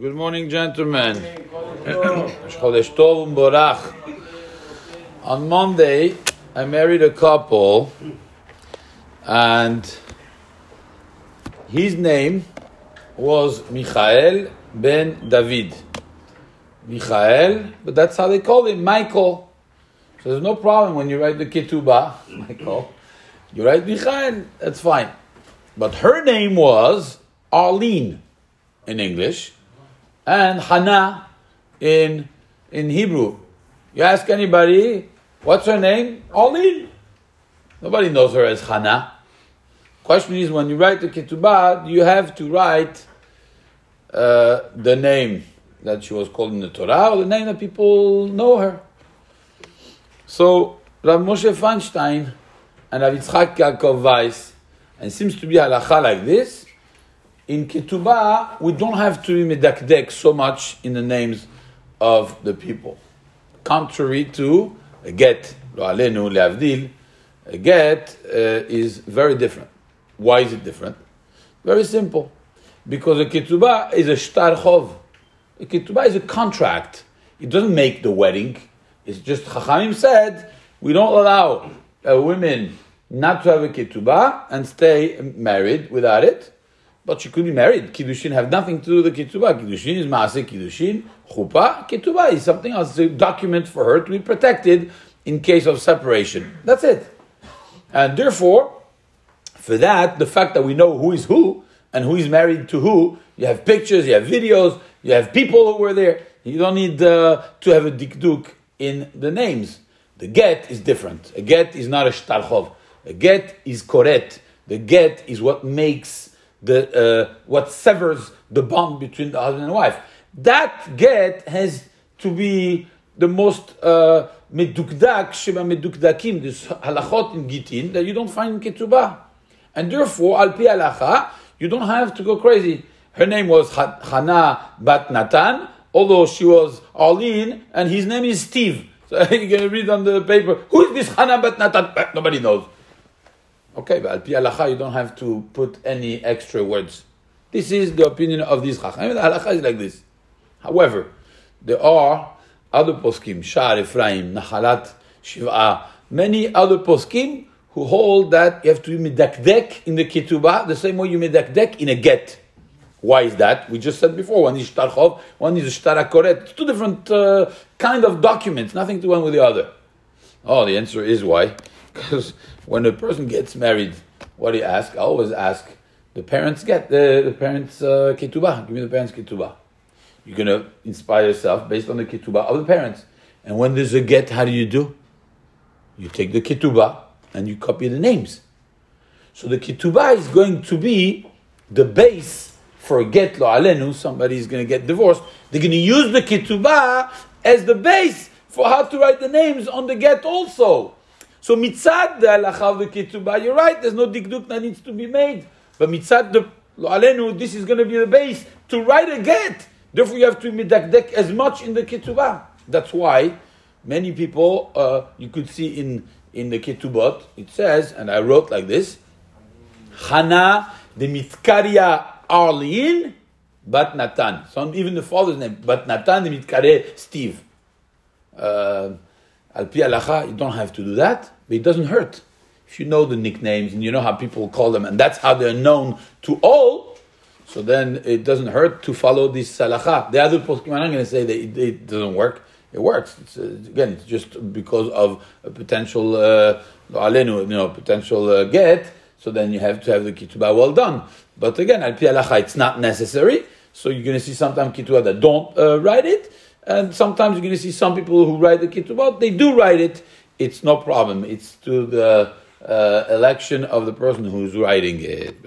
Good morning, gentlemen. On Monday, I married a couple, and his name was Michael ben David. Michael, but that's how they call him, Michael. So there's no problem when you write the ketubah, Michael. You write Michael, that's fine. But her name was Arlene in English, and Hannah in in Hebrew. You ask anybody, what's her name? Arlene. Nobody knows her as Hannah. Question is, when you write the ketubah, you have to write uh, the name that she was called in the Torah, or the name that people know her. So Rav Moshe Feinstein and Rav Yitzchak Yaakov Weiss, and seems to be halacha like this, in ketubah, we don't have to be medakdek so much in the names of the people. Contrary to a get, lo alenu leavdil, a get uh, is very different. Why is it different? Very simple. Because a ketubah is a shtar chov. A ketubah is a contract. It doesn't make the wedding. It's just Chachamim said we don't allow uh, women not to have a ketubah and stay married without it but she could be married. Kiddushin have nothing to do with the ketubah. Kiddushin is maaseh kiddushin. Chuppah, ketubah is something else. It's a document for her to be protected in case of separation. That's it. And therefore, for that, the fact that we know who is who and who is married to who, you have pictures, you have videos, you have people who were there. You don't need uh, to have a dikduk in the names. The get is different. A get is not a shtarchov. A get is koret. The get is what makes the uh, what severs the bond between the husband and wife. That get has to be the most uh, medukdak sheba medukdakim, this halachot in gitin that you don't find in ketubah, and therefore al pi halacha you don't have to go crazy. Her name was Hana Bat Natan, although she was Arlene, and his name is Steve. So going to read on the paper, who is this Hana Bat Natan? Nobody knows. Okay, but al pi halacha, you don't have to put any extra words. This is the opinion of these chachamim. Halacha is like this. However, there are other poskim, Sha'ar Ephraim, Nahalat Shiva, many other poskim who hold that you have to medakdek in the ketubah the same way you medakdek in a get. Why is that? We just said before, one is shtarchov, one is shtarakoret. Two different uh, kind of documents, nothing to one with the other. Oh, the answer is why. Because when a person gets married, what do you ask? I always ask the parents get the, the parents uh, ketubah. Give me the parents ketubah. You're gonna inspire yourself based on the ketubah of the parents. And when there's a get, how do you do? You take the ketubah and you copy the names. So the ketubah is going to be the base for a get lo alenu. Somebody is to get divorced. They're to use the ketubah as the base for how to write the names on the get also. So mitzad the halacha of the ketubah, you're right, there's no dikduk that needs to be made. But mitzad the alenu, this is going to be the base to write a get. Therefore, you have to medakdek as much in the ketubah. That's why many people, uh, you could see in, in the ketubot, it says, and I wrote like this, Hana the mitkaria Arlene, bat Natan. So even the father's name, bat Natan the mitkare Steve. Uh, Al pi halacha, you don't have to do that, but it doesn't hurt. If you know the nicknames and you know how people call them, and that's how they're known to all, so then it doesn't hurt to follow this halacha. The other poskim are not going to say that it, it, doesn't work. It works. It's, uh, again, it's just because of a potential uh, alenu, you know, potential uh, get. So then you have to have the ketubah well done. But again, al pi halacha, it's not necessary. So you're going to see sometimes ketubah that don't uh, write it. And sometimes you're going to see some people who write the ketubot, they do write it. It's no problem. It's to the uh, election of the person who's writing it.